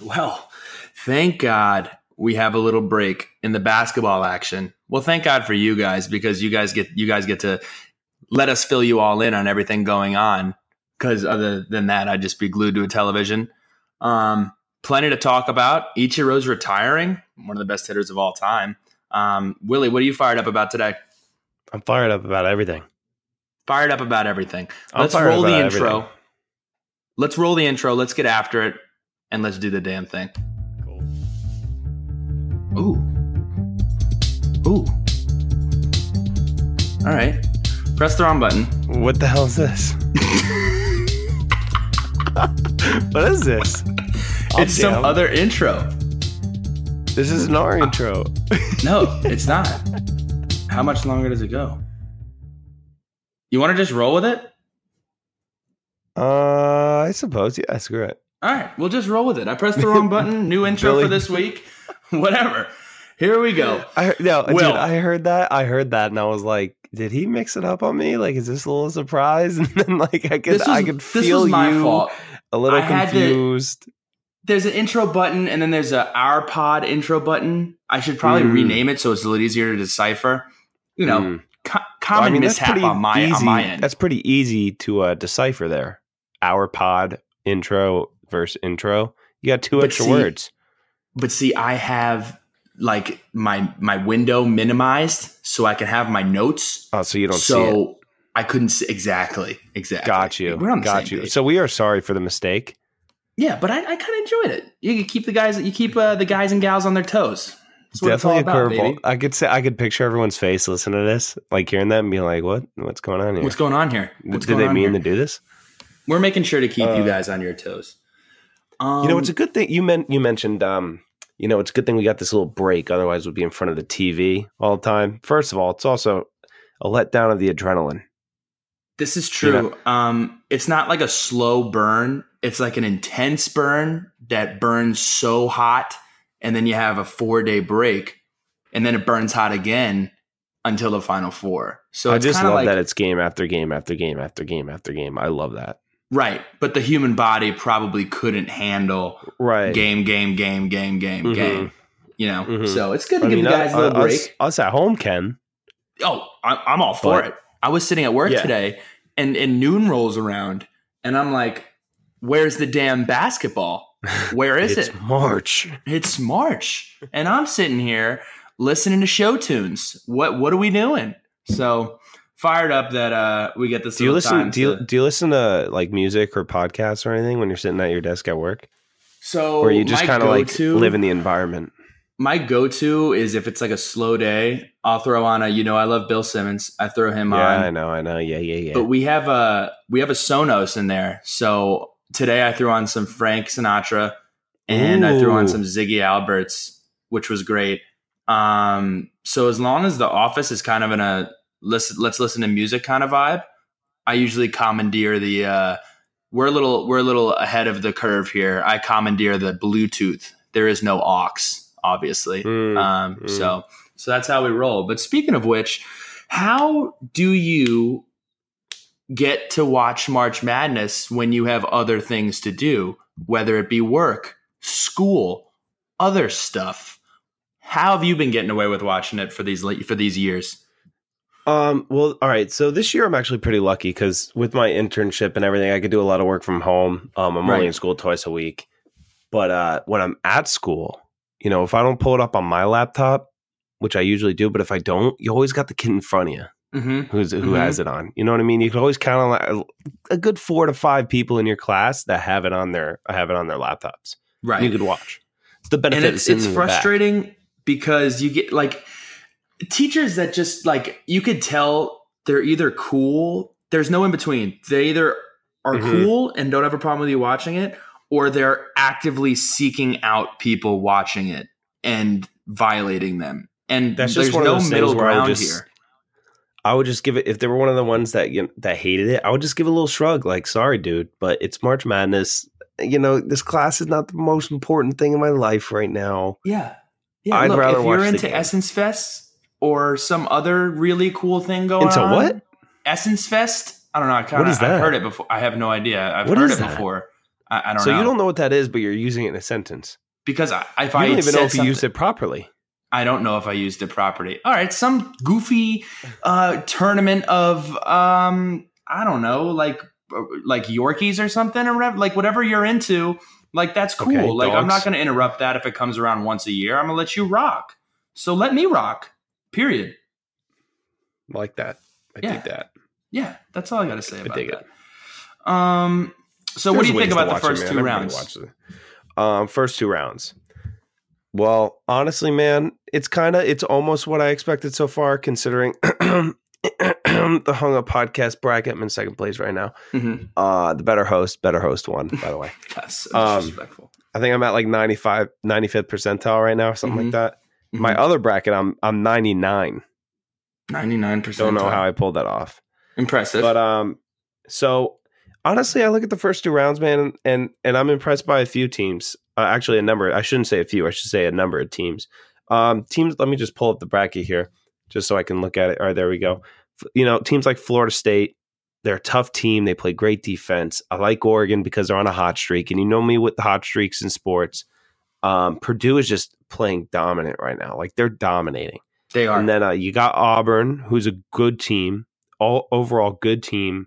Well, thank God we have a little break in the basketball action. Well, thank God for you guys because you guys get you guys get to let us fill you all in on everything going on. Because other than that, I'd just be glued to a television. Um, plenty to talk about. Ichiro's retiring, one of the best hitters of all time. Um, Willie, what are you fired up about today? I'm fired up about everything. Fired up about everything. Let's roll the intro. everything. Let's roll the intro. Let's get after it, and let's do the damn thing. Cool. Ooh. Ooh. All right. Press the wrong button. What the hell is this? what is this? Oh, it's some other intro. This is an our intro. No, it's not. How much longer does it go? You want to just roll with it? Uh, I suppose. Yeah, screw it. All right, we'll just roll with it. I pressed the wrong button. New intro Billy. for this week. Whatever. Here we go. I heard, no, Will. dude. I heard that. I heard that, and I was like, "Did he mix it up on me? Like, is this a little surprise?" And then, like, I could, was, I could feel my you fault. a little I had to- confused. There's an intro button, and then there's a our pod intro button. I should probably Mm. rename it so it's a little easier to decipher. You know, Mm. co- Well, common I mean, mishap pretty on my easy. on my end. That's pretty easy to uh, decipher there. Our pod intro versus intro. You got two But extra see, words. but see i have like my my window minimized so i can have my notes Oh, so you don't so i couldn't see exactly exactly Got you. we're on the Got same you. page. So we are sorry for the mistake. yeah but i, I kind of enjoyed it you keep the guys you keep uh, the guys and gals on their toes That's what it's all Definitely a curveball. I could say I could picture everyone's face listening to this, like hearing that and being like, "What? What's going on here? what's going on here what's Did they mean here? to do this?" we're making sure to keep you Uh, guys on your toes um, you know, it's a good thing you meant you mentioned. Um, you know, it's a good thing we got this little break. Otherwise, we'd be in front of the TV all the time. First of all, it's also a letdown of the adrenaline. This is You true. Um, it's not like a slow burn. It's like an intense burn that burns so hot, and then you have a four day break, and then it burns hot again until the final four. So I it's just love like that it's game after game after game after game after game. I love that. Right, but the human body probably couldn't handle Right. game, game, game, game, game, Mhm. game. You know, Mhm. so it's good to I give mean, you guys a uh, little break. us, us at home can. Oh, I- I'm all for But- it. I was sitting at work Yeah. today, and and noon rolls around, and I'm like, "Where's the damn basketball? Where is it's it? March. It's March, and I'm sitting here listening to show tunes. What what are we doing? So fired up that uh we get this. Do you listen? time Do you to- do you listen to like music or podcasts or anything when you're sitting at your desk at work, so or you just kind of like live in the environment? My go-to is if it's like a slow day, I'll throw on a. You know, I love Bill Simmons. I throw him on. Yeah, on. I know, I know. Yeah, yeah, yeah. But we have a we have a Sonos in there. So today I threw on some Frank Sinatra and I threw on some Ziggy Alberts, which was great. Um, so as long as the office is kind of in a listen, let's listen to music kind of vibe, I usually commandeer the. Uh, we're a little we're a little ahead of the curve here. I commandeer the Bluetooth. There is no aux, obviously. Mm, Um, mm. So so that's how we roll. But speaking of which, how do you get to watch March Madness when you have other things to do, whether it be work, school, other stuff? How have you been getting away with watching it for these for these years? Um, well, all right. So this year I'm actually pretty lucky because with my internship and everything, I could do a lot of work from home. Um, I'm Right. only in school twice a week. But uh, when I'm at school, you know, if I don't pull it up on my laptop, which I usually do, but if I don't, you always got the kid in front of you Mm-hmm. who's who Mhm. has it on. You know what I mean? You can always count on like, a good four to five people in your class that have it on their have it on their laptops. Right. You could watch. It's the benefit. and it's it's frustrating because you get like teachers that just like you could tell they're either cool there's no in between they either are Mhm. cool and don't have a problem with you watching it or they're actively seeking out people watching it and violating them and That's just there's one of no middle ground just- here I would just give it if they were one of the ones that you know, that hated it. I would just give a little shrug, like, "Sorry, dude, but it's March Madness. You know, this class is not the most important thing in my life right now." yeah yeah I'd look rather if you're into essence fest or some other really cool thing going Into on what? essence fest i don't know i kind What of i've heard it before i have no idea i've What heard it that? before I, I don't so know. So you don't know what that is, but you're using it in a sentence. because I, if You I don't even know if you used it properly. I don't know if I used it properly. All right, some goofy uh, tournament of um, I don't know, like uh, like Yorkies or something, or whatever, like whatever you're into. Like that's cool. Okay, like I'm not going to interrupt that if it comes around once a year. I'm going to let you rock. So let me rock. Period. Like that. I Yeah. dig that. Yeah, that's all I got to say about dig that. Um, so what do you think about the watch it, first two rounds? Um, first two rounds. Well, honestly, man, it's kind of it's almost what I expected so far, considering the hung up podcast bracket. I'm in second place right now. Mhm. Uh, the better host, better host won, by the way. That's so Um. I think I'm at like 95, 95th percentile right now, or something Mhm. like that. My other bracket, I'm I'm 99. ninety nine percent. Don't know how I pulled that off. impressive. But um, so honestly, I look at the first two rounds, man, and and, and I'm impressed by a few teams. Uh, actually, a number. I shouldn't say a few. I should say a number of teams. Um, teams. Let me just pull up the bracket here, just so I can look at it. All right, there we go. F- You know, teams like Florida State. They're a tough team. They play great defense. I like Oregon because they're on a hot streak, and you know me with the hot streaks in sports. Um, Purdue is just playing dominant right now. Like they're dominating. they are. And then uh, you got Auburn, who's a good team, all overall good team.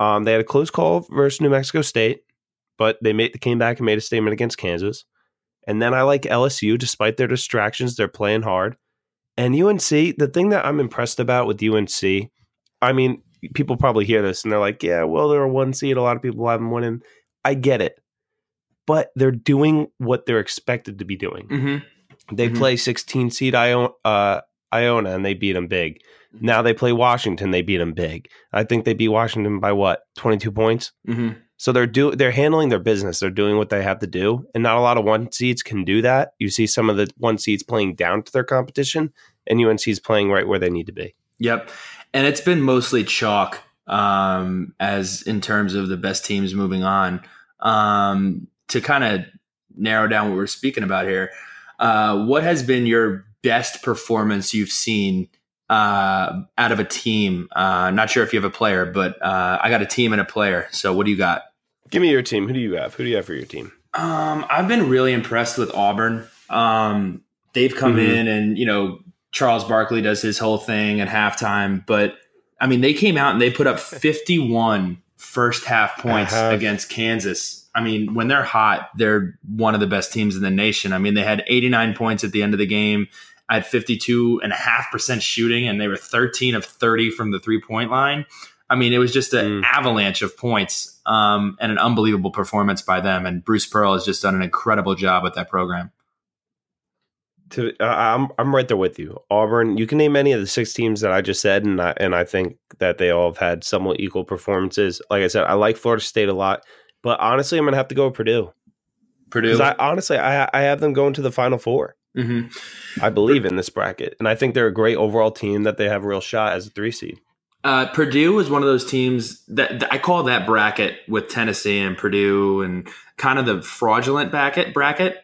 Um, they had a close call versus New Mexico State, but they made came back and made a statement against Kansas. And then I like LSU, despite their distractions, they're playing hard. And UNC, the thing that I'm impressed about with UNC, I mean, people probably hear this and they're like, "Yeah, well, they're a one seed. A lot of people have them winning." I get it, but they're doing what they're expected to be doing. Mhm. They Mhm. play 16 seed Iona, uh, Iona and they beat them big. Mm-hmm. Now they play Washington, they beat them big. I think they beat Washington by what, 22 points? Mhm. So they're do they're handling their business. They're doing what they have to do, and not a lot of one seeds can do that. You see some of the one seeds playing down to their competition, and UNC's playing right where they need to be. Yep. And it's been mostly chalk um, as in terms of the best teams moving on. Um, to kind of narrow down what we're speaking about here, uh, what has been your best performance you've seen uh, out of a team? Uh, not sure if you have a player, but uh, I got a team and a player. So what do you got? Give me your team. Who do you have? Who do you have for your team? Um, I've been really impressed with Auburn. Um, they've come Mhm. in and you know Charles Barkley does his whole thing at halftime, but I mean they came out and they put up 51 first half points have- against Kansas. I mean, when they're hot, they're one of the best teams in the nation. I mean, they had 89 points at the end of the game at 52.5% shooting, and they were 13 of 30 from the three point line. I mean, it was just an Mm. avalanche of points um, and an unbelievable performance by them. And Bruce Pearl has just done an incredible job with that program. To uh, I'm I'm right there with you. Auburn. You can name any of the six teams that I just said, and I and I think that they all have had somewhat equal performances. Like I said, I like Florida State a lot, but honestly, I'm gonna have to go with Purdue Purdue. I honestly I I have them going to the Final Four. Mhm. I believe in this bracket, and I think they're a great overall team that they have a real shot as a three seed. Uh, Purdue is one of those teams that, that I call that bracket with Tennessee and Purdue and kind of the fraudulent bracket bracket.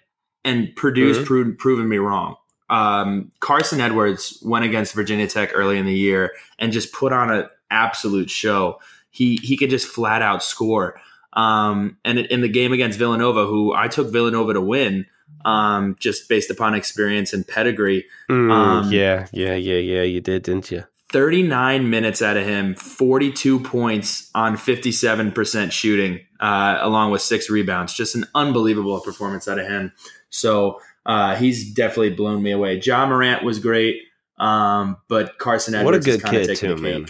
And Purdue's Mhm. pro- proven me wrong. Um, Carson Edwards went against Virginia Tech early in the year and just put on an absolute show. He he could just flat out score. Um, and in- the game against Villanova, who I took Villanova to win, um, just based upon experience and pedigree. Mm, Um, yeah, yeah, yeah, yeah. You did, didn't you? 39 minutes out of him, 42 points on 57% shooting, uh, along with six rebounds. Just an unbelievable performance out of him. So uh, he's definitely blown me away. Ja Morant was great, um, but Carson Edwards What a is good kid taking too, the man.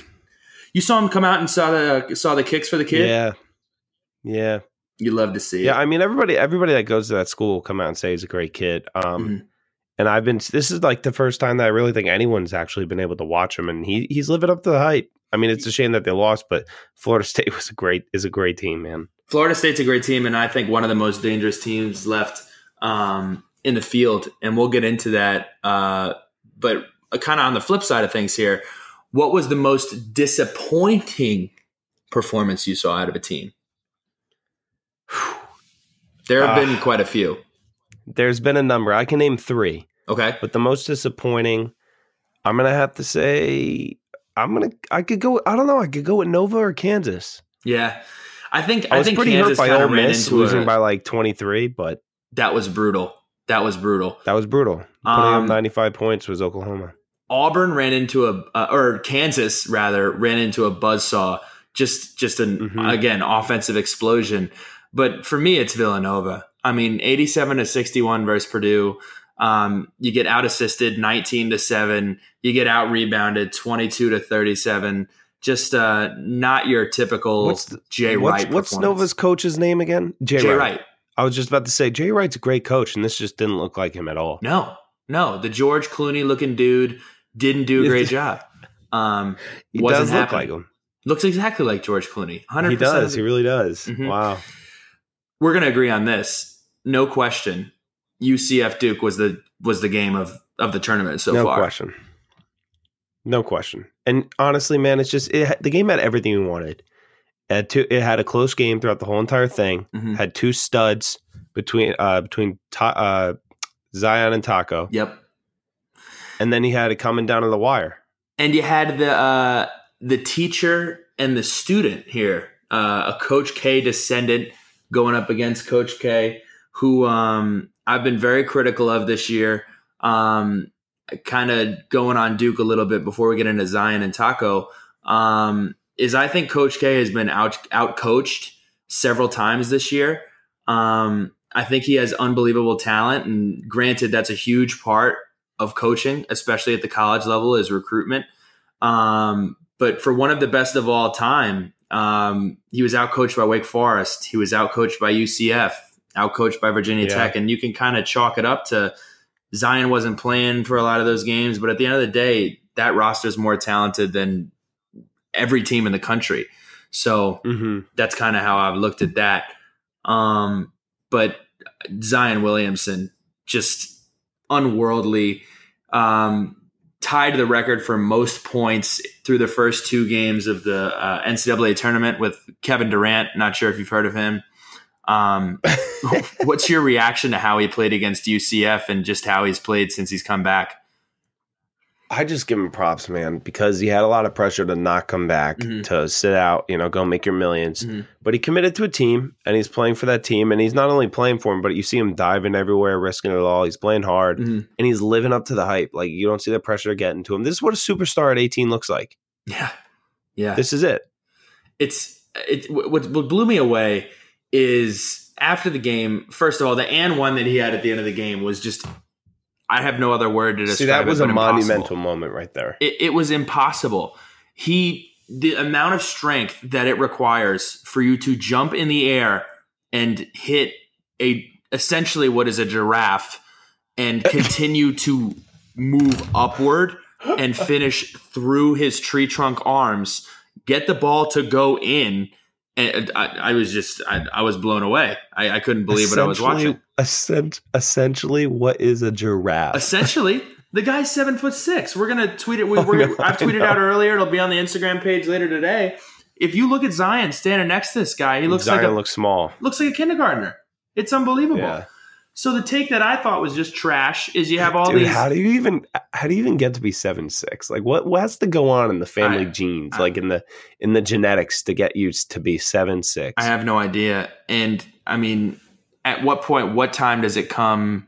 You saw him come out and saw the saw the kicks for the kid. Yeah, yeah, You love to see yeah. it. I mean, everybody, everybody that goes to that school will come out and say he's a great kid. Um, Mhm. and I've been. This is like the first time that I really think anyone's actually been able to watch him, and he he's living up to the hype. I mean, it's a shame that they lost, but Florida State was a great is a great team, man. Florida State's a great team, and I think one of the most dangerous teams left um, in the field. And we'll get into that. Uh, but kind of on the flip side of things here, what was the most disappointing performance you saw out of a team? There have Ah. been quite a few. There's been a number. I can name three, Okay. but the most disappointing, I'm gonna have to say, I'm gonna. I could go. I don't know. I could go with Nova or Kansas. Yeah. I think I I, was think pretty Kansas hurt by Ole Miss losing a, by like 23, but that was brutal. That was brutal. that was brutal. Putting Um, up 95 points was Oklahoma. Auburn ran into a uh, or Kansas rather ran into a buzzsaw. Just just an Mhm. again offensive explosion. But for me, it's Villanova. I mean, eighty-seven to sixty-one versus Purdue. Um, you get out assisted, nineteen to seven. You get out rebounded, twenty-two to thirty-seven. Just uh, not your typical What's the- Jay What's, Wright. what's. Nova's coach's name again? Jay, Jay Wright. Wright? I was just about to say Jay Wright's a great coach, and this just didn't look like him at all. No, no. The George Clooney looking dude didn't do a great job. Um, He does look happening. like him. looks exactly like George Clooney. 100%. He does. He really does. Mhm. Wow. We're going to agree on this. No question. UCF Duke was the was the game of of the tournament so no far. No question. No question. And honestly, man, it's just it, the game had everything we wanted. It had, two, it had a close game throughout the whole entire thing. Mhm. Had two studs between uh, between Ta- uh, Zion and Tacko, Yep. and then he had it coming down to the wire. And you had the uh, the teacher and the student here, uh, a Coach K descendant going up against Coach K, who um, I've been very critical of this year. Um, kind of going on Duke a little bit before we get into Zion and Tacko. Um, is I think Coach K has been out out coached several times this year. Um, I think he has unbelievable talent, and granted, that's a huge part of coaching, especially at the college level, is recruitment. Um, but for one of the best of all time, um, he was outcoached by Wake Forest. He was outcoached by UCF, outcoached by Virginia Yeah. Tech, and you can kind of chalk it up to Zion wasn't playing for a lot of those games. But at the end of the day, that roster is more talented than every team in the country. So Mm-hmm. that's kind of how I've looked at that. Um, but Zion Williamson, just unworldly, um, tied the record for most points through the first two games of the uh, NCAA tournament with Kevin Durant. Not sure if you've heard of him. Um, what's your reaction to how he played against UCF and just how he's played since he's come back? I just give him props, man, because he had a lot of pressure to not come back, Mhm. to sit out, you know, go make your 1000000s Mhm. But he committed to a team and he's playing for that team. And he's not only playing for him, but you see him diving everywhere, risking it all. He's playing hard Mhm. and he's living up to the hype. Like you don't see the pressure getting to him. This is what a superstar at 18 looks like. Yeah, yeah. This is it. it's it what, what blew me away is after the game first of all the and one that he had at the end of the game was just i have no other word to describe See, that it, was a but impossible. monumental moment right there. it, it was impossible he the amount of strength that it requires for you to jump in the air and hit a essentially what is a giraffe and continue to move upward and finish through his tree trunk arms, get the ball to go in. And I, I was just, I, I was blown away. I, I couldn't believe what I was watching. essen- essentially, what is a giraffe? Essentially, the guy's seven foot six. We're gonna tweet it. We, oh, I we're, know, I've tweeted out earlier. It'll be on the Instagram page later today. If you look at Zion standing next to this guy, he looks Zion like a looks small. looks like a kindergartner. It's unbelievable. Yeah. So the take that I thought was just trash is you have all Dude, these. how do you even how do you even get to be seven six? Like what what has to go on in the family I- genes, I- like in the in the genetics to get you to be seven six? I have no idea. And I mean, at what point, what time does it come,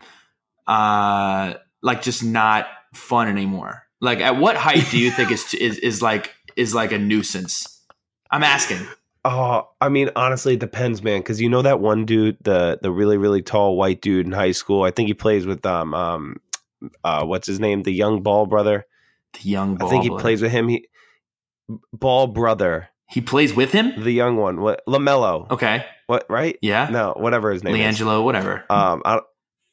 uh, like just not fun anymore? Like, at what height do you think is is is like is like a nuisance? I'm asking. Oh, I mean, honestly, it depends, man. Because you know that one dude, the the really really tall white dude in high school. I think he plays with um um, uh, what's his name? The young Ball brother. The young ball. I think he plays with him. He Ball brother, He plays with him. the young one. What LaMelo? Okay. What right? Yeah. No, whatever his name is. LiAngelo, whatever. Um, I,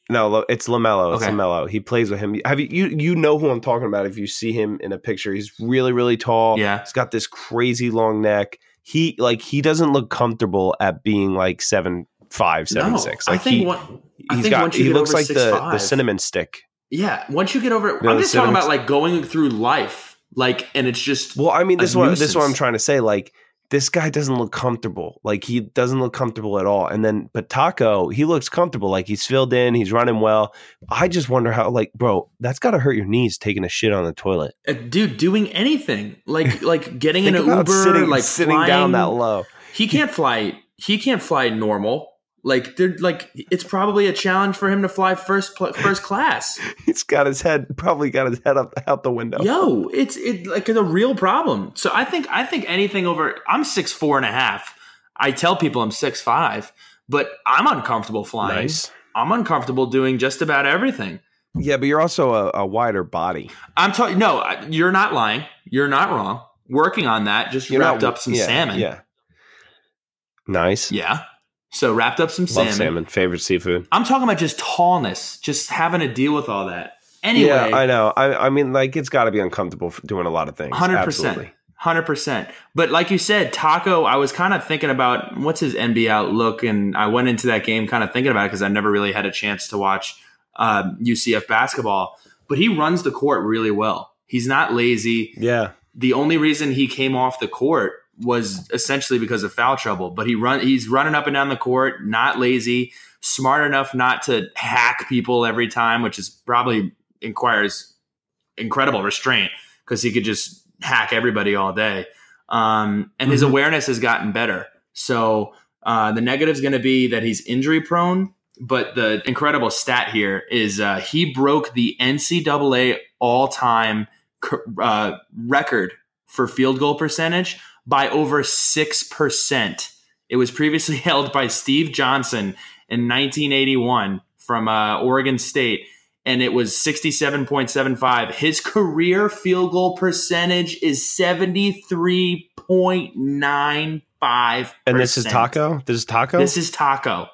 no, it's LaMelo. It's Okay. LaMelo. He plays with him. Have you, you you know who I'm talking about? If you see him in a picture, he's really really tall. Yeah. he's got this crazy long neck. He like he doesn't look comfortable at being like seven five seven no, six. I think he, one, I think got once you he looks like the the cinnamon stick. Yeah. Once you get over, know, I'm just talking about like going through life, like, and it's just Well, I mean, this is what this is what I'm trying to say. Like this guy doesn't look comfortable. Like he doesn't look comfortable at all. And then, but Tacko, he looks comfortable. Like he's filled in. He's running well. I just wonder how. Like, bro, that's got to hurt your knees taking a shit on the toilet. uh, dude doing anything like like getting in an Uber, sitting, like sitting flying, down that low. he can't fly. He can't fly normal. Like they're like it's probably a challenge for him to fly first pl- first class. He's got his head probably got his head up out the window. Yo, it's it like it's a real problem. So I think I think anything over I'm six four and a half. I tell people I'm six five, but I'm uncomfortable flying. Nice. I'm uncomfortable doing just about everything. Yeah, but you're also a, a wider body. I'm talking. No, you're not lying. You're not wrong. Working on that. Just You're wrapped not- up some yeah, salmon. Yeah. Nice. Yeah. So wrapped up some Love salmon. salmon. Favorite seafood. I'm talking about just tallness, just having to deal with all that. Anyway, Yeah, I know. I, I mean, like, it's got to be uncomfortable for doing a lot of things. Hundred percent, hundred percent. But like you said, Tacko, I was kind of thinking about what's his NBA outlook, and I went into that game kind of thinking about it because I never really had a chance to watch um, UCF basketball. But he runs the court really well. He's not lazy. Yeah. the only reason he came off the court was essentially because of foul trouble. But he run he's running up and down the court, not lazy, smart enough not to hack people every time, which is probably requires incredible restraint because he could just hack everybody all day. Um, and his Mhm. awareness has gotten better. So uh, the negative is going to be that he's injury prone. But the incredible stat here is uh, he broke the NCAA all time uh, record for field goal percentage by over 6%. It was previously held by Steve Johnson in 1981 from uh, Oregon State, and it was 67.75. His career field goal percentage is 73.95. And this is Tacko? This is Tacko? This is Tacko.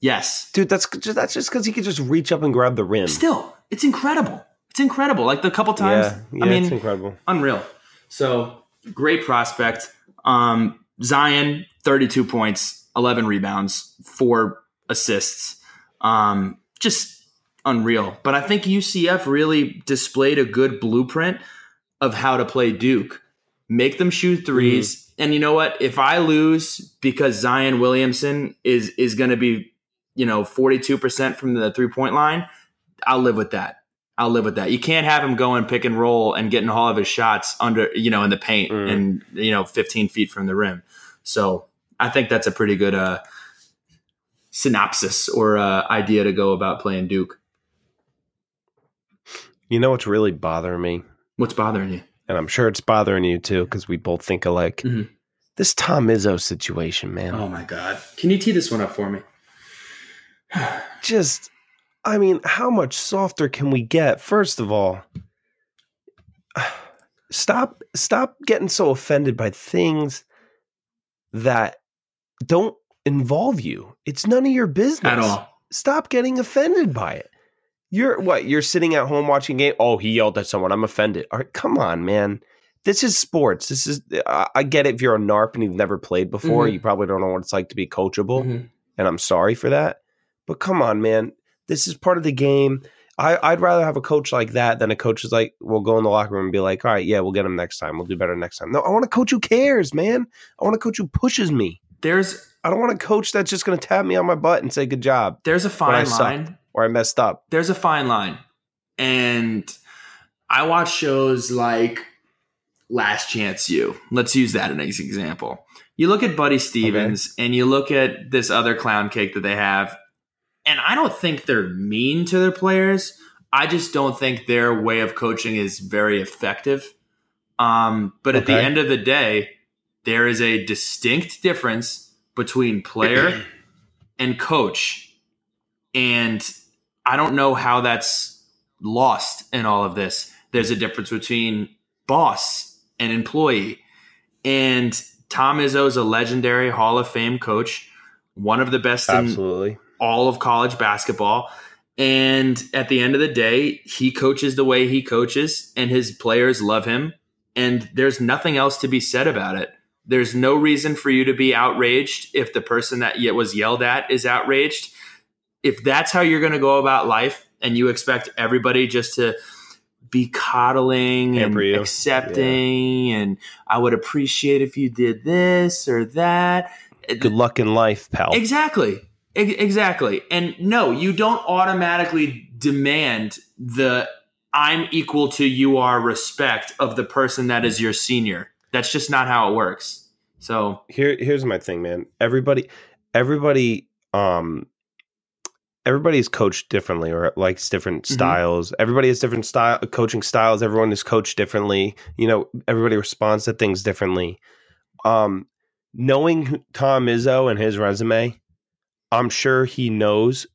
Yes. Dude, that's just, that's just because he could just reach up and grab the rim. Still, it's incredible. It's incredible. Like the couple times, yeah, yeah, I mean, it's incredible. unreal. So great prospect. Um, Zion, 32 points, 11 rebounds, four assists. Um, just unreal. But I think UCF really displayed a good blueprint of how to play Duke. Make them shoot 3s And you know what? If I lose because Zion Williamson is is going to be, you know, 42% from the three-point line, I'll live with that. I'll live with that. You can't have him going pick and roll and getting all of his shots under, you know, in the paint Mm. and you know, 15 feet from the rim. So I think that's a pretty good uh, synopsis or uh, idea to go about playing Duke. You know what's really bothering me? What's bothering you? And I'm sure it's bothering you too because we both think alike. Mhm. This Tom Izzo situation, man. Oh my God! Can you tee this one up for me? Just, I mean, how much softer can we get? First of all, stop stop getting so offended by things that don't involve you. It's none of your business At all. Stop getting offended by it. You're what? You're sitting at home watching game. Oh, he yelled at someone. I'm offended. All right, come on, man. This is sports. This is. I I get it. If you're a narp and you've never played before, Mhm. you probably don't know what it's like to be coachable, Mhm. and I'm sorry for that. But come on, man. This is part of the game. I, I'd rather have a coach like that than a coach is like, we'll go in the locker room and be like, all right, yeah, we'll get him next time. We'll do better next time. No, I want a coach who cares, man. I want a coach who pushes me. There's I don't want a coach that's just going to tap me on my butt and say, good job, there's a fine sucked. line. or I messed up. there's a fine line. And I watch shows like Last Chance U. Let's use that as an example. You look at Buddy Stephens and you look at this other clown cake that they have, and I don't think they're mean to their players. I just don't think their way of coaching is very effective. Um, but at the end of the day, there is a distinct difference between player and coach. And I don't know how that's lost in all of this. There's a difference between boss and employee. And Tom Izzo is a legendary Hall of Fame coach, one of the best in Absolutely. All of college basketball. And at the end of the day, he coaches the way he coaches, and his players love him. And there's nothing else to be said about it. There's no reason for you to be outraged if the person that yet was yelled at is outraged. If that's how you're going to go about life, and you expect everybody just to be coddling and you. accepting, and I would appreciate if you did this or that. Good luck in life, pal. Exactly. Exactly. And no, you don't automatically demand the I'm equal to you are respect of the person that is your senior. That's just not how it works. So here here's my thing, man. Everybody everybody um everybody's coached differently or likes different Mhm. styles. Everybody has different style coaching styles. Everyone is coached differently. You know, everybody responds to things differently. Um knowing Tom Izzo and his resume, I'm sure he knows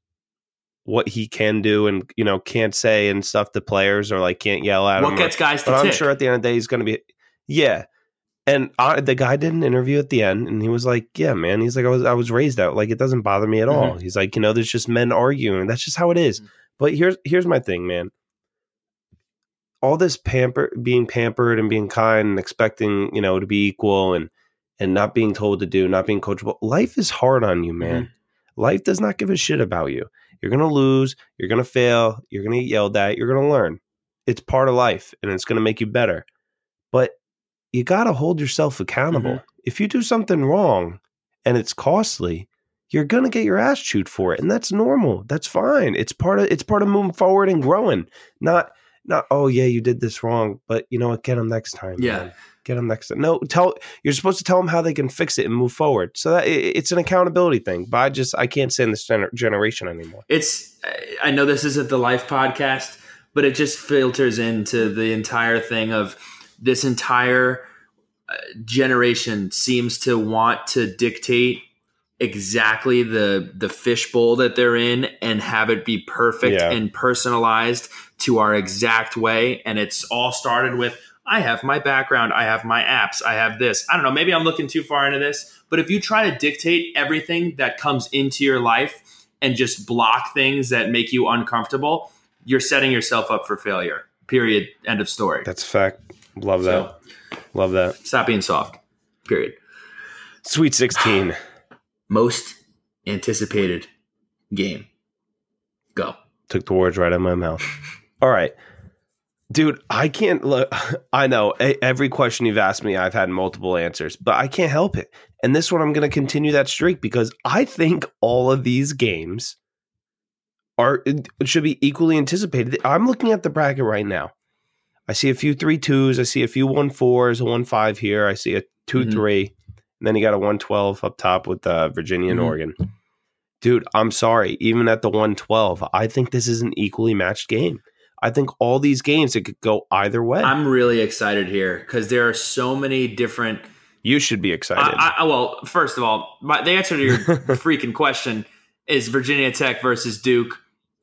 what he can do and you know can't say and stuff to players or like can't yell at what him. gets guys to but I'm sure at the end of the day he's going to be, yeah. And I, the guy did an interview at the end, and he was like, "Yeah, man." He's like, "I was I was raised out. Like it doesn't bother me at all." He's like, "You know, there's just men arguing. That's just how it is." Mhm. But here's here's my thing, man. All this pamper, being pampered and being kind and expecting, you know, to be equal and and not being told to do, not being coachable. Life is hard on you, man. Life does not give a shit about you. You're gonna lose. You're gonna fail. You're gonna get yelled at. You're gonna learn. It's part of life, and it's gonna make you better. But you gotta hold yourself accountable. Mhm. If you do something wrong and it's costly, you're gonna get your ass chewed for it, and that's normal. That's fine. It's part of it's part of moving forward and growing. Not not oh yeah, you did this wrong, but you know what? Get them next time. Yeah. man. Get them next time. No, tell you're supposed to tell them how they can fix it and move forward. So that it's an accountability thing. But I just I can't say in this gener- generation anymore. it's i know this isn't the life podcast but it just filters into the entire thing of this entire uh, generation seems to want to dictate exactly the the fishbowl that they're in and have it be perfect Yeah. and personalized to our exact way and it's all started with I have my background, I have my apps, I have this. I don't know, maybe I'm looking too far into this, but if you try to dictate everything that comes into your life and just block things that make you uncomfortable, you're setting yourself up for failure. Period. End of story. That's a fact. Love that. So Love that. stop being soft. Period. Sweet 16. Most anticipated game. Go. Took the words right out of my mouth. All right. Dude, I can't look. I know every question you've asked me, I've had multiple answers, but I can't help it. And this one, I'm going to continue that streak because I think all of these games are should be equally anticipated. I'm looking at the bracket right now. I see a few three twos. I see a few one fours, a one five here. I see a 2 Mhm. three, and then you got a one twelve up top with uh, Virginia and Mhm. Oregon. Dude, I'm sorry. Even at the one twelve, I think this is an equally matched game. I think all these games it could go either way. I'm really excited here because there are so many different. you should be excited. I, I, well, first of all, my, the answer to your freaking question is Virginia Tech versus Duke.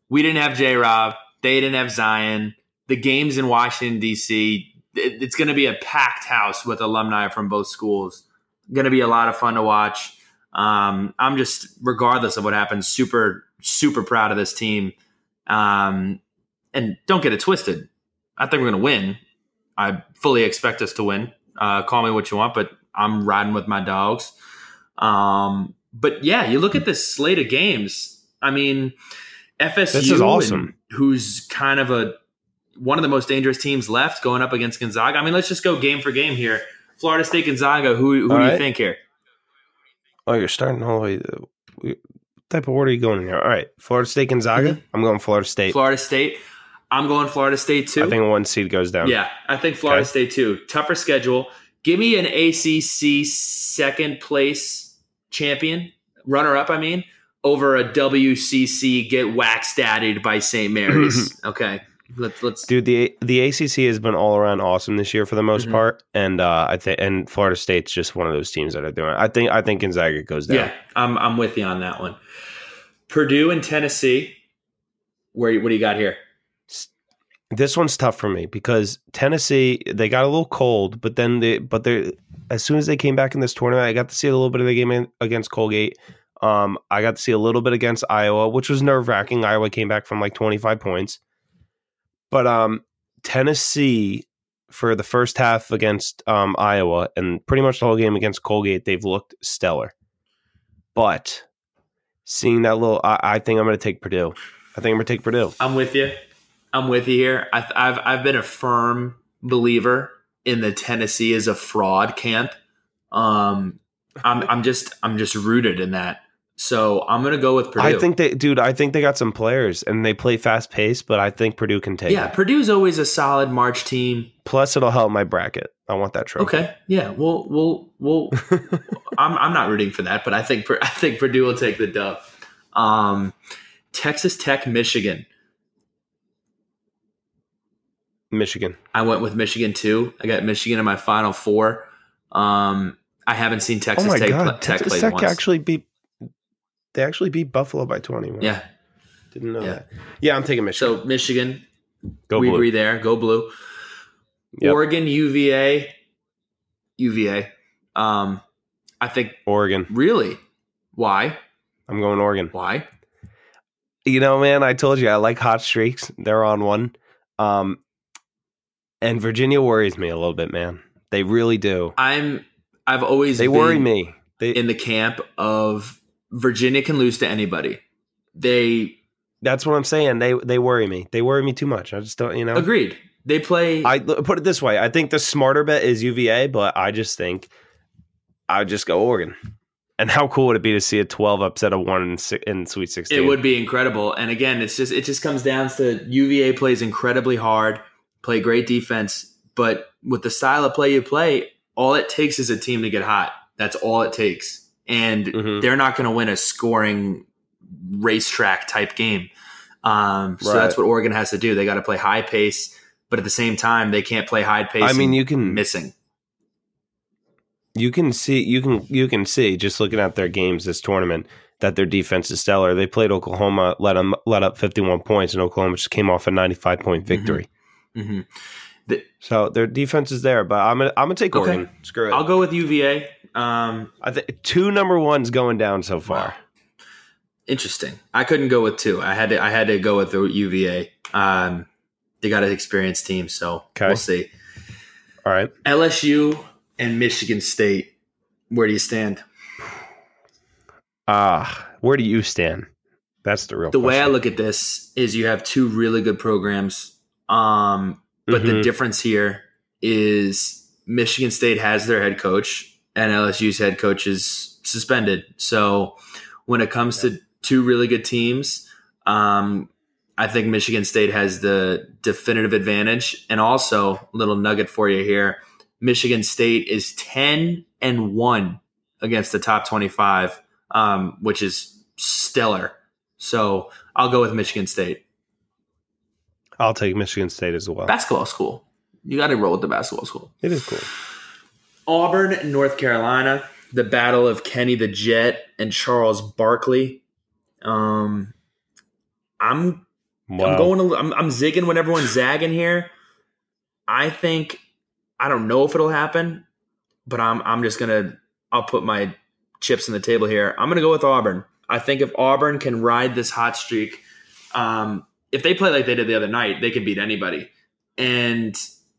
We didn't have J. Rob. They didn't have Zion. The games in Washington D.C. it- it's going to be a packed house with alumni from both schools. Going to be a lot of fun to watch. Um, I'm just, regardless of what happens, super super proud of this team. Um, and don't get it twisted. I think we're going to win. I fully expect us to win. Uh, call me what you want, but I'm riding with my dogs. Um, but yeah, you look at this slate of games. I mean, FSU, This is awesome. who's kind of a one of the most dangerous teams left, going up against Gonzaga. I mean, let's just go game for game here. Florida State, Gonzaga. Who, who do All you think here? oh, you're starting all the way. What type of order are you going in here? All right, Florida State, Gonzaga. Mhm. I'm going Florida State. Florida State. I'm going Florida State too. I think one seed goes down. Yeah, I think Florida Okay. State too. Tougher schedule. Give me an ACC second place champion, runner up. I mean, over a WCC get waxed added by St. Mary's. okay, let's let's. Dude, the the ACC has been all around awesome this year for the most Mhm. part, and uh, I think and Florida State's just one of those teams that are doing. it. I think I think Gonzaga goes down. Yeah, I'm I'm with you on that one. Purdue and Tennessee. Where what do you got here? This one's tough for me because Tennessee they got a little cold, but then they but they as soon as they came back in this tournament, I got to see a little bit of the game in, against Colgate. Um, I got to see a little bit against Iowa, which was nerve wracking. Iowa came back from like twenty five points, but um, Tennessee for the first half against um, Iowa and pretty much the whole game against Colgate, they've looked stellar. But seeing that little, I, I think I'm going to take Purdue. I think I'm going to take Purdue. I'm with you. I'm with you here. I, I've I've been a firm believer in the Tennessee as a fraud camp. Um, I'm I'm just I'm just rooted in that. So I'm going to go with Purdue. I think they, dude. I think they got some players and they play fast pace, but I think Purdue can take yeah, it. Purdue's always a solid March team. Plus, it'll help my bracket. I want that trophy. Okay, yeah, we'll we'll we'll. I'm I'm not rooting for that, but I think I think Purdue will take the dub. Um, Texas Tech, Michigan. Michigan. I went with Michigan too. I got Michigan in my final four. Um, I haven't seen Texas oh my Tech, god, Tech Texas play Tech once. actually beat. They actually beat Buffalo by twenty. yeah, didn't know Yeah. that. Yeah, I'm taking Michigan. so Michigan, Go we blue. agree there. Go blue. Yep. Oregon, UVA, UVA. Um, I think Oregon. really. Why? I'm going Oregon. Why? You know, man, I told you I like hot streaks. They're on one. Um, and Virginia worries me a little bit, man. They really do. I'm. I've always They been worry me. They in the camp of Virginia can lose to anybody. They that's what I'm saying. They they worry me. They worry me too much. I just don't, you know. agreed. They play. I put it this way. I think the smarter bet is UVA, but I just think I'd just go Oregon. And how cool would it be to see a 12 upset of one in, in Sweet 16? It would be incredible. And again, it's just it just comes down to UVA plays incredibly hard, play great defense, but with the style of play you play, all it takes is a team to get hot. That's all it takes. And Mhm. they're not going to win a scoring racetrack type game. Um, so Right. that's what Oregon has to do. They got to play high pace, but at the same time, they can't play high pace. I mean, you can missing. you can see you can you can see just looking at their games this tournament that their defense is stellar. They played Oklahoma, let them let up 51 points, and Oklahoma just came off a 95 point victory. Hmm So their defense is there, but I'm gonna I'm gonna take Okay. Screw it. I'll go with UVA. Um, I think two number ones going down so far. Wow. Interesting. I couldn't go with two. I had to. I had to go with the UVA. Um, they got an experienced team, so Okay. we'll see. All right. LSU and Michigan State. Where do you stand? Ah, where do you stand? That's the real. The way I look at this is, you have two really good programs. Um, but the Mhm. difference here is Michigan State has their head coach, and LSU's head coach is suspended. So when it comes to two really good teams, um, I think Michigan State has the definitive advantage. And also, little nugget for you here: Michigan State is ten and one against the top twenty-five, um, which is stellar. So I'll go with Michigan State. I'll take Michigan State as well. Basketball school. You got to roll with the basketball school. It is cool. Auburn, North Carolina, the battle of Kenny the Jet and Charles Barkley. Um, I'm Wow. I'm going. To, I'm, I'm zigging when everyone's zagging here. I think I don't know if it'll happen, but I'm I'm just gonna I'll put my chips on the table here. I'm gonna go with Auburn. I think if Auburn can ride this hot streak, um, if they play like they did the other night, they can beat anybody. And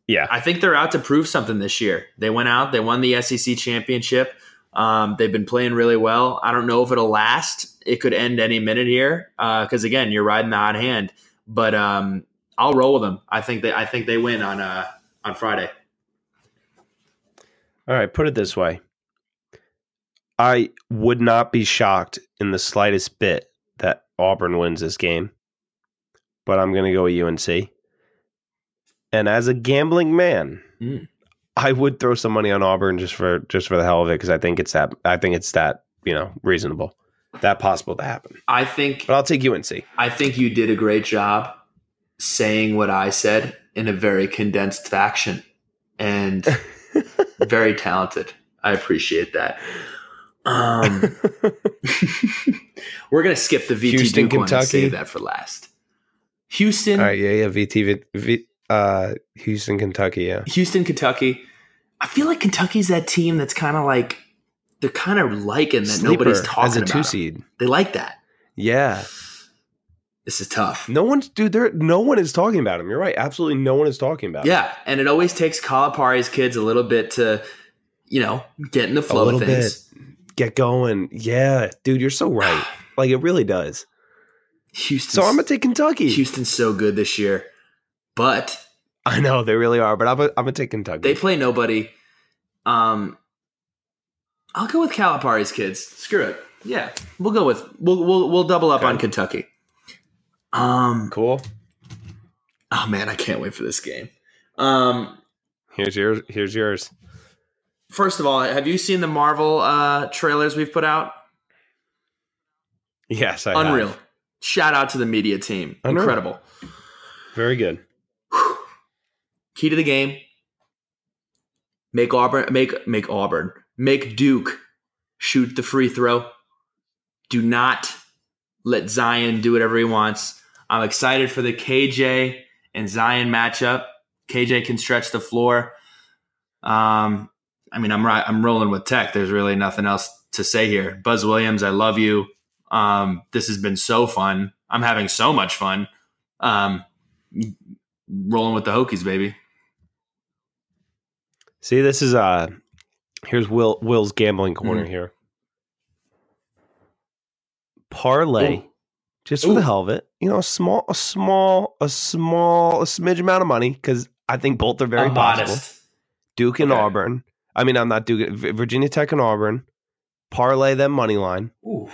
yeah. I think they're out to prove something this year. They went out, they won the SEC championship. Um, they've been playing really well. I don't know if it'll last. It could end any minute here because again, you're riding the hot hand. But um, I'll roll with them. I think they. I think they win on uh, on Friday. All right. Put it this way. I would not be shocked in the slightest bit that Auburn wins this game, but I'm going to go with UNC. And as a gambling man, Mm. I would throw some money on Auburn just for just for the hell of it because I think it's that I think it's that you know reasonable, that possible to happen. I think. But I'll take UNC. I think you did a great job saying what I said in a very condensed fashion, and very talented. I appreciate that. Um, we're gonna skip the VT Houston, Duke one and Kentucky. save that for last. Houston, All right, yeah, yeah. VT, v, uh, Houston, Kentucky, yeah. Houston, Kentucky. I feel like Kentucky's that team that's kind of like they're kind of liking that nobody's talking as a two seed. They like that. Yeah, This is tough. no one's dude. There, no one is talking about him. You're right. Absolutely, no one is talking about. him. Yeah, and it always takes Calipari's kids a little bit to, you know, get in the flow of things. get going. Yeah, dude, you're so right. Like it really does. Houston. So I'm gonna take Kentucky. Houston's so good this year, but I know they really are, but I'm gonna, I'm gonna take Kentucky. they play nobody. Um, I'll go with Calipari's kids. Screw it. Yeah, we'll go with we'll we'll we'll double up Okay. on Kentucky. Um. Cool. Oh man, I can't wait for this game. Um. Here's yours. Here's yours. First of all, have you seen the Marvel uh, trailers we've put out? Yes, I have. Shout out to the media team. Incredible. Very good. Key to the game. Make Auburn make make Auburn. Make Duke shoot the free throw. Do not let Zion do whatever he wants. I'm excited for the KJ and Zion matchup. KJ can stretch the floor. Um, I mean, I'm right. I'm rolling with Tech. There's really nothing else to say here. Buzz Williams, I love you. Um, this has been so fun. I'm having so much fun. Um, rolling with the Hokies, baby. See, this is uh here's Will Will's gambling corner Mhm. here. Parlay, Ooh. just for Ooh. the hell of it. You know, a small, a small, a small, a smidge amount of money because I think both are very I'm possible. modest. Duke and Okay. Auburn. I mean, I'm not Duke. Virginia Tech and Auburn. Parlay them money line Ooh.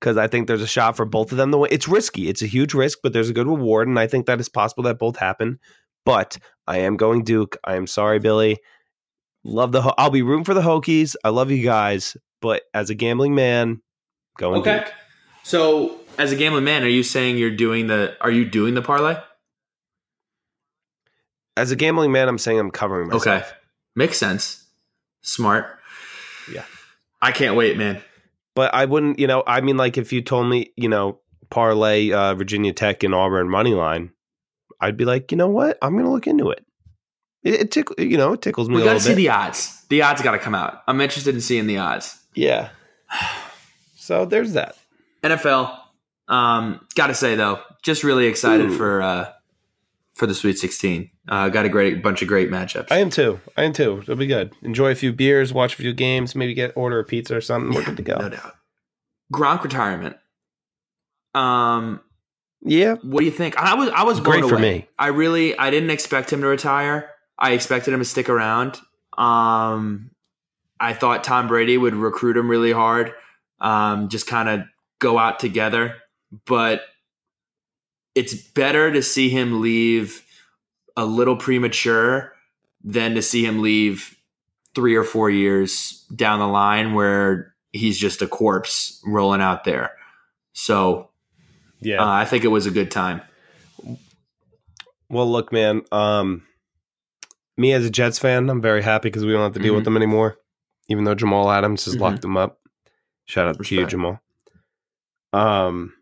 Because I think there's a shot for both of them The win. It's risky. It's a huge risk, but there's a good reward, and I think that it's possible that both happen. But I am going Duke. I am sorry, Billy. Love the. Ho- I'll be rooting for the Hokies. I love you guys, but as a gambling man, going Okay. Duke. So, as a gambling man, are you saying you're doing the? Are you doing the parlay? As a gambling man, I'm saying I'm covering myself. Okay, makes sense. Smart. Yeah. I can't wait, man. But I wouldn't, you know, I mean, like if you told me, you know, parlay uh, Virginia Tech and Auburn money line, I'd be like, you know what, I'm going to look into it. It, it tickle, you know, it tickles me a little bit. We got to see bit. the odds. The odds got to come out. I'm interested in seeing the odds. yeah. So there's that. NFL. Um, got to say though, just really excited Ooh. for uh, for the Sweet 16. Uh, got a great bunch of great matchups. I am too. I am too. It'll be good. Enjoy a few beers, watch a few games, maybe get order a pizza or something. We're Yeah, good to go. No doubt. Gronk retirement. Um, Yeah. What do you think? I was I was Great blown for away. me. I really I didn't expect him to retire. I expected him to stick around. Um, I thought Tom Brady would recruit him really hard, um, just kind of go out together. But it's better to see him leave a little premature than to see him leave three or four years down the line where he's just a corpse rolling out there. So Yeah. uh, I think it was a good time. well, look, man. Um, me as a Jets fan, I'm very happy because we don't have to deal with them anymore. Even though Jamal Adams has Mhm. locked them up. Shout out to you, Jamal. Um,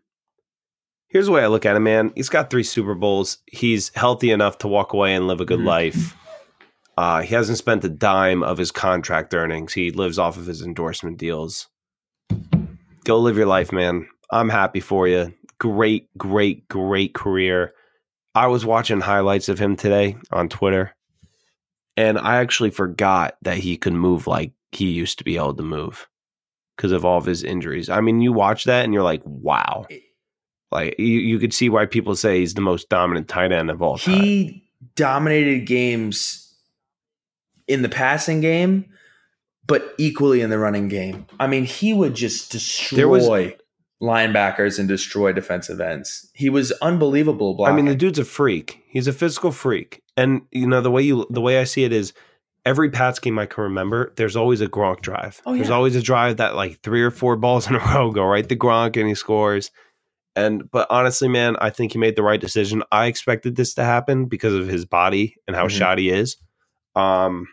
here's the way I look at it, man. He's got three Super Bowls. He's healthy enough to walk away and live a good Mhm. life. Uh, he hasn't spent a dime of his contract earnings. He lives off of his endorsement deals. Go live your life, man. I'm happy for you. Great, great, great career. I was watching highlights of him today on Twitter, and I actually forgot that he could move like he used to be able to move because of all of his injuries. I mean, you watch that and you're like, wow. Like you, you could see why people say he's the most dominant tight end of all time. He dominated games in the passing game, but equally in the running game. I mean, he would just destroy was- linebackers and destroy defensive ends. He was unbelievable. I mean, the dude's a freak. He's a physical freak, and you know the way you the way I see it is every Pats game I can remember. There's always a Gronk drive. Oh, There's always a drive that like three or four balls in a row go right to Gronk and he scores. And but honestly, man, I think he made the right decision. I expected this to happen because of his body and how Mhm. shot he is. Um,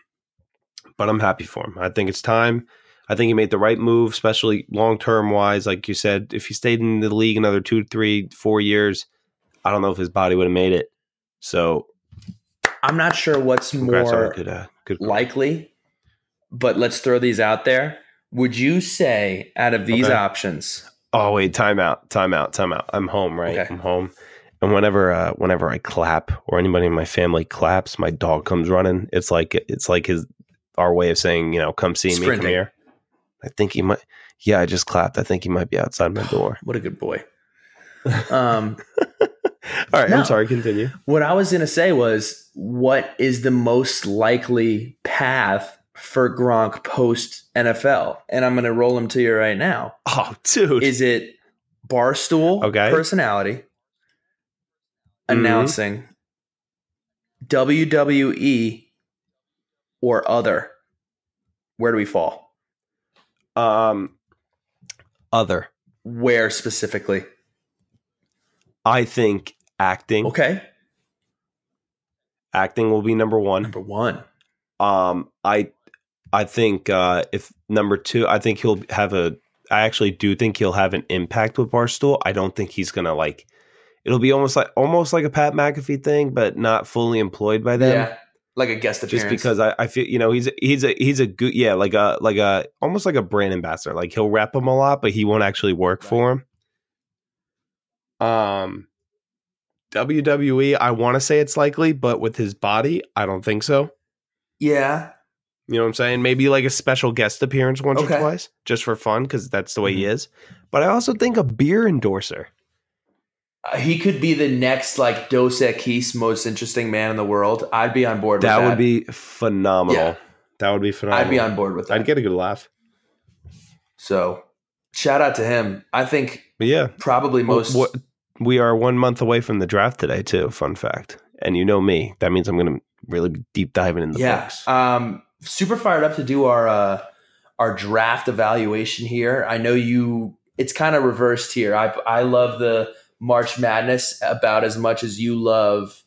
but I'm happy for him. I think it's time. I think he made the right move, especially long term wise. Like you said, if he stayed in the league another two, three, four years, I don't know if his body would have made it. So I'm not sure what's more good, uh, good. likely, but let's throw these out there. Would you say out of these Okay. options? Oh wait, time out, time out, time out. I'm home, right? Okay. I'm home. And whenever uh, whenever I clap or anybody in my family claps, my dog comes running. It's like it's like his our way of saying, you know, come see me, come here. I think he might yeah, I just clapped. I think he might be outside my door. What a good boy. Um, All right, No. I'm sorry, continue. What I was going to say was, what is the most likely path for Gronk post NFL? And I'm going to roll them to you right now. Oh, dude. Is it Barstool Okay. personality Mhm. announcing WWE or other? Where do we fall? um, other. Where specifically? I think acting. Okay. Acting will be number one. Number one. Um, I, I think uh, if number two, I think he'll have a. I actually do think he'll have an impact with Barstool. I don't think he's gonna like. It'll be almost like almost like a Pat McAfee thing, but not fully employed by them. yeah. Like a guest appearance. Just because I, I feel you know he's he's a he's a good yeah like a like a almost like a brand ambassador like he'll rep him a lot but he won't actually work for him. Um, WWE I want to say it's likely but with his body I don't think so. Yeah. You know what I'm saying? Maybe like a special guest appearance once Okay. or twice just for fun because that's the way he Mhm. is. But I also think a beer endorser. Uh, he could be the next like Dos Equis most interesting man in the world. I'd be on board with That that. would be phenomenal. Yeah. That would be phenomenal. I'd be on board with that. I'd get a good laugh. so shout out to him. I think But yeah, probably most What, we are one month away from the draft today, too. Fun fact. And you know me. That means I'm going to really be deep diving in the yeah. books. Um super fired up to do our uh our draft evaluation here. I know you it's kind of reversed here. I I love the March Madness about as much as you love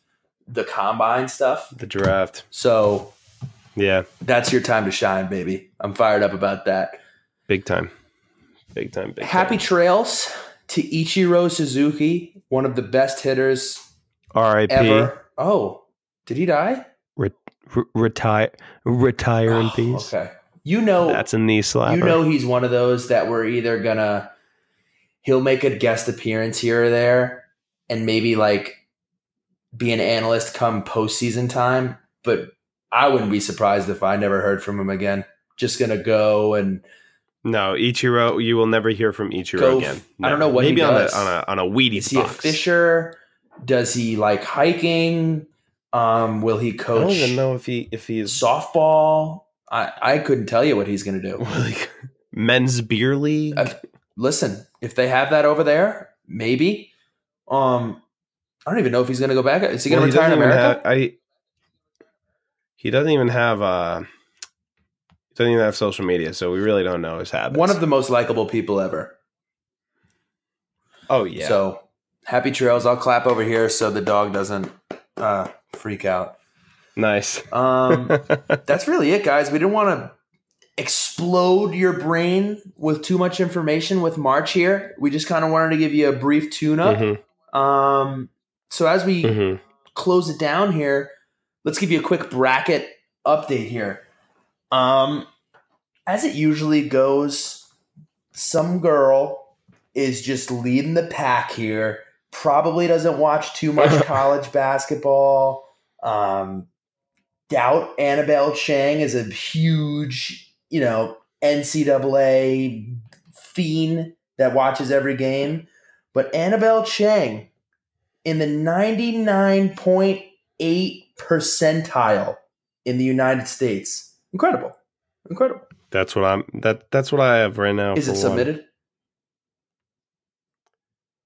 the combine stuff. the draft. So Yeah, that's your time to shine, baby. I'm fired up about that. big time. Big time. Big Happy time. trails to Ichiro Suzuki, one of the best hitters R.I.P. ever. Oh, did he die? Retire. Retire in Oh, peace. Okay. You know, That's a knee slapper. you know he's one of those that we're either gonna he'll make a guest appearance here or there and maybe like be an analyst come postseason time, but I wouldn't be surprised if I never heard from him again. Just gonna go and no, Ichiro. You will never hear from Ichiro Go again. I don't know what he Maybe on a on a on a Wheaties is he a fisher? Does he like hiking? Um, will he coach? I don't even know if he if he is softball? I, I couldn't tell you what he's gonna do. like men's beer league. Uh, listen, if they have that over there, maybe. Um, I don't even know if he's going to go back. Is he going Well, to retire in America? have- I he doesn't even have uh he doesn't even have social media, so we really don't know his habits. One of the most likable people ever. oh yeah, So happy trails. I'll clap over here so the dog doesn't uh, freak out. nice. Um, that's really it, guys. We didn't want to explode your brain with too much information with March here. We just kind of wanted to give you a brief tune-up. Mhm, Um, so as we mhm. close it down here, let's give you a quick bracket update here. Um, as it usually goes, some girl is just leading the pack here. Probably doesn't watch too much college basketball. Um, doubt Annabelle Chang is a huge, you know, NCAA fiend that watches every game. But Annabelle Chang in the 99.8 percentile in the United States. Incredible. Incredible. That's what I'm. That that's what I have right now. Is for it one.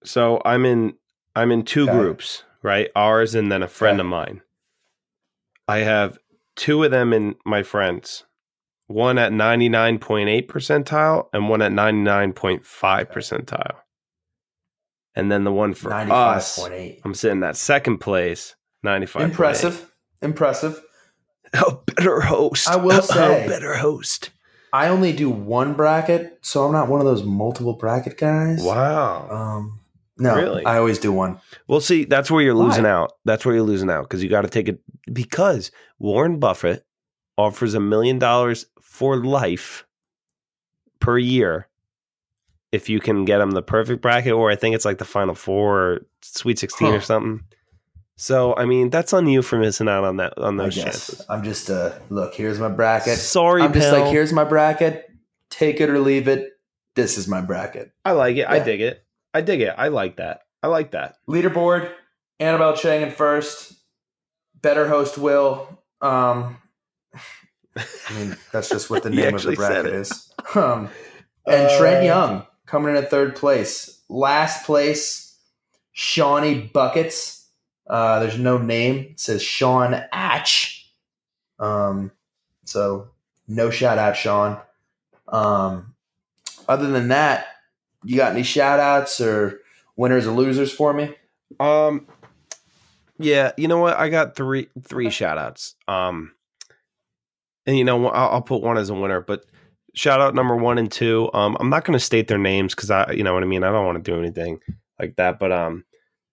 So I'm in. I'm in two groups, right? Ours and then a friend of mine. I have two of them in my friends. One at 99.8 percentile and one at 99.5 percentile. And then the one for us, 95.8. I'm sitting that second place, 95. Impressive. Impressive. A better host. I will say- a better host. I only do one bracket, so I'm not one of those multiple bracket guys. Wow. Um, no, Really? I always do one. Well, see, that's where you're Why? losing out. That's where you're losing out because you got to take it because Warren Buffett offers a million dollars for life per year if you can get him the perfect bracket, or I think it's like the final four or Sweet Sixteen or something. So, I mean, that's on you for missing out on that on I those guess. chances. I'm just uh look, here's my bracket. Sorry, I'm just like, here's my bracket. Take it or leave it. This is my bracket. I like it. I dig it. I dig it. I like that. I like that. Leaderboard, Annabelle Chang in first. Better host Will. Um I mean, that's just what the name of the bracket is. Um, and Trent Uh, Young coming in at third place. Last place, Shawnee Buckets. Uh, there's no name. It says Sean Atch. Um, so no shout out, Sean. Um, other than that, you got any shout outs or winners or losers for me? Um, yeah, you know what? I got three three shout outs. Um, and you know, I'll, I'll put one as a winner, but shout out number one and two. Um, I'm not going to state their names because I, you know what I mean. I don't want to do anything like that. But um,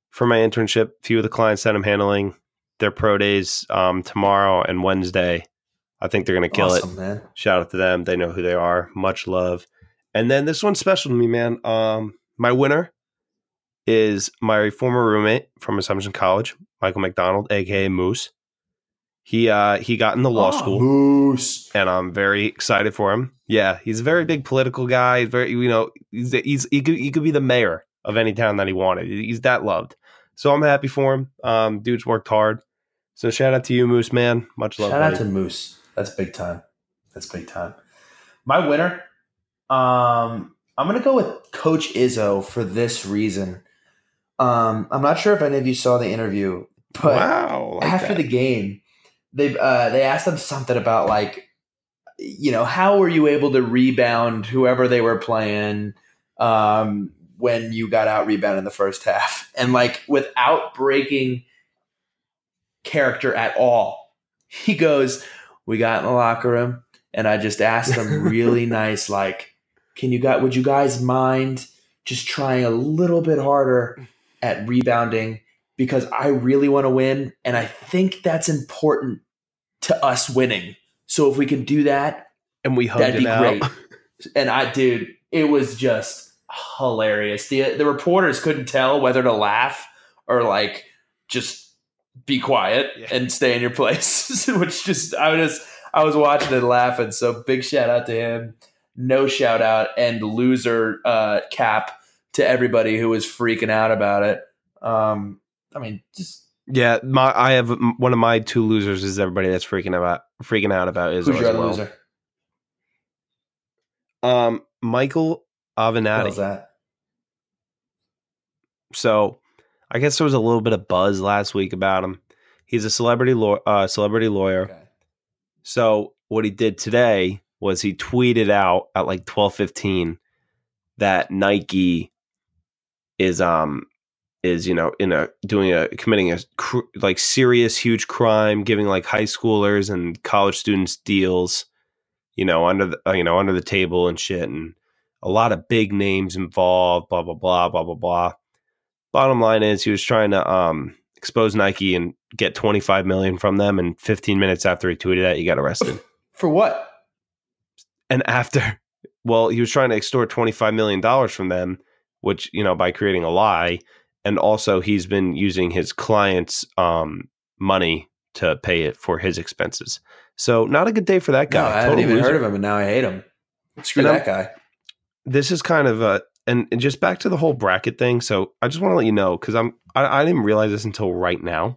for my internship, a few of the clients that I'm handling, their pro days um tomorrow and Wednesday. I think they're going to kill it. awesome, man. Shout out to them. They know who they are. Much love. And then this one's special to me, man. Um, my winner is my former roommate from Assumption College, Michael McDonald, aka Moose. He uh he got into law Oh, school Moose. and I'm very excited for him. Yeah, he's a very big political guy. Very, you know, he's, he's he could he could be the mayor of any town that he wanted. He's that loved. So I'm happy for him. Um, dude's worked hard. So shout out to you, Moose man. Much love. Shout out to Moose. That's big time. That's big time. My winner, um, I'm gonna go with Coach Izzo for this reason. Um, I'm not sure if any of you saw the interview, but wow. like after that. the game, they uh, they asked him something about like, you know, how were you able to rebound whoever they were playing um, when you got out rebounded in the first half, and like without breaking character at all, he goes, "We got in the locker room, and I just asked them really nice, like, can you guys, would you guys mind just trying a little bit harder at rebounding?" because I really want to win. And I think that's important to us winning. So if we can do that, and we hugged that'd it be out. great. And I, dude, it was just hilarious. The, the reporters couldn't tell whether to laugh or like just be quiet Yeah. and stay in your place, which just, I was I was watching and laughing. So big shout out to him. No shout out and loser uh, cap to everybody who was freaking out about it. Um, I mean, just Yeah, my I have one of my two losers is everybody that's freaking about freaking out about Izzo who's your well. loser? Um, Michael What Avenatti. was that? So, I guess there was a little bit of buzz last week about him. He's a celebrity law- uh, celebrity lawyer. Okay. So what he did today was he tweeted out at like twelve fifteen that Nike is um is you know in a doing a committing a cr- like serious huge crime, giving like high schoolers and college students deals, you know under the uh, you know under the table and shit, and a lot of big names involved. Blah blah blah blah blah blah. Bottom line is he was trying to um expose Nike and get 25 million from them and 15 minutes after he tweeted that he got arrested. For what? And after well, he was trying to extort 25 million dollars from them, which, you know, by creating a lie and also he's been using his clients um money to pay it for his expenses. So, not a good day for that No, guy. I haven't Total even loser. heard of him, and now I hate him. Screw And that guy. this is kind of a and, and just back to the whole bracket thing. So I just want to let you know because I'm I, I didn't realize this until right now.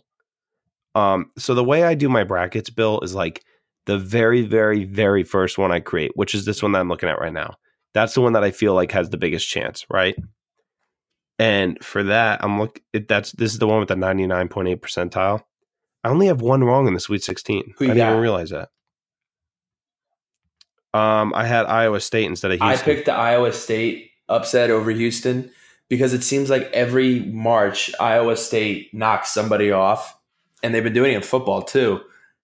Um, so the way I do my brackets, Bill, is like the very, very, very first one I create, which is this one that I'm looking at right now. That's the one that I feel like has the biggest chance, right? And for that, I'm look. It, that's this is the one with the 99.8 percentile. I only have one wrong in the Sweet 16. Who I didn't even realize that. Um, I had Iowa State instead of Houston. I picked the Iowa State upset over Houston because it seems like every March Iowa State knocks somebody off, and they've been doing it in football too.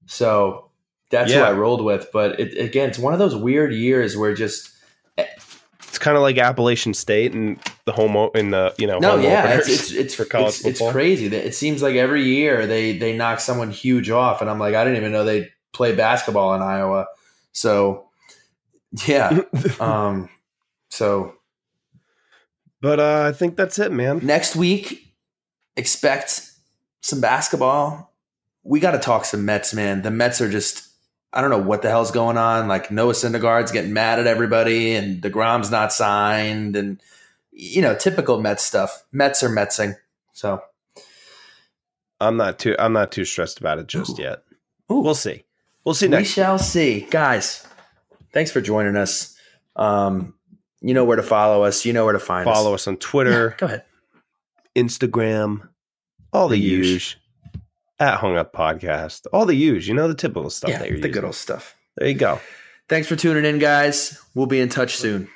So that's Yeah. what I rolled with. But it, again, it's one of those weird years where just it's kind of like Appalachian State and the home o- in the you know no, yeah, it's it's it's, for college it's, it's crazy. It seems like every year they they knock someone huge off, and I'm like, I didn't even know they play basketball in Iowa. So yeah, um, so but uh, I think that's it, man. next week, expect some basketball. We got to talk some Mets, man. The Mets are just, I don't know what the hell's going on. Like Noah Syndergaard's getting mad at everybody, and DeGrom's not signed, and you know, typical Mets stuff. Mets are Metsing. So I'm not too I'm not too stressed about it just Ooh. yet. Ooh. We'll see. We'll see next. we shall see, guys. Thanks for joining us. Um, you know where to follow us. You know where to find Follow us. us on Twitter, Go ahead. Instagram, all the, The use. At Hung Up Podcast. All the use. You know the typical stuff Yeah, that you're the using. good old stuff. There you go. Thanks for tuning in, guys. We'll be in touch soon.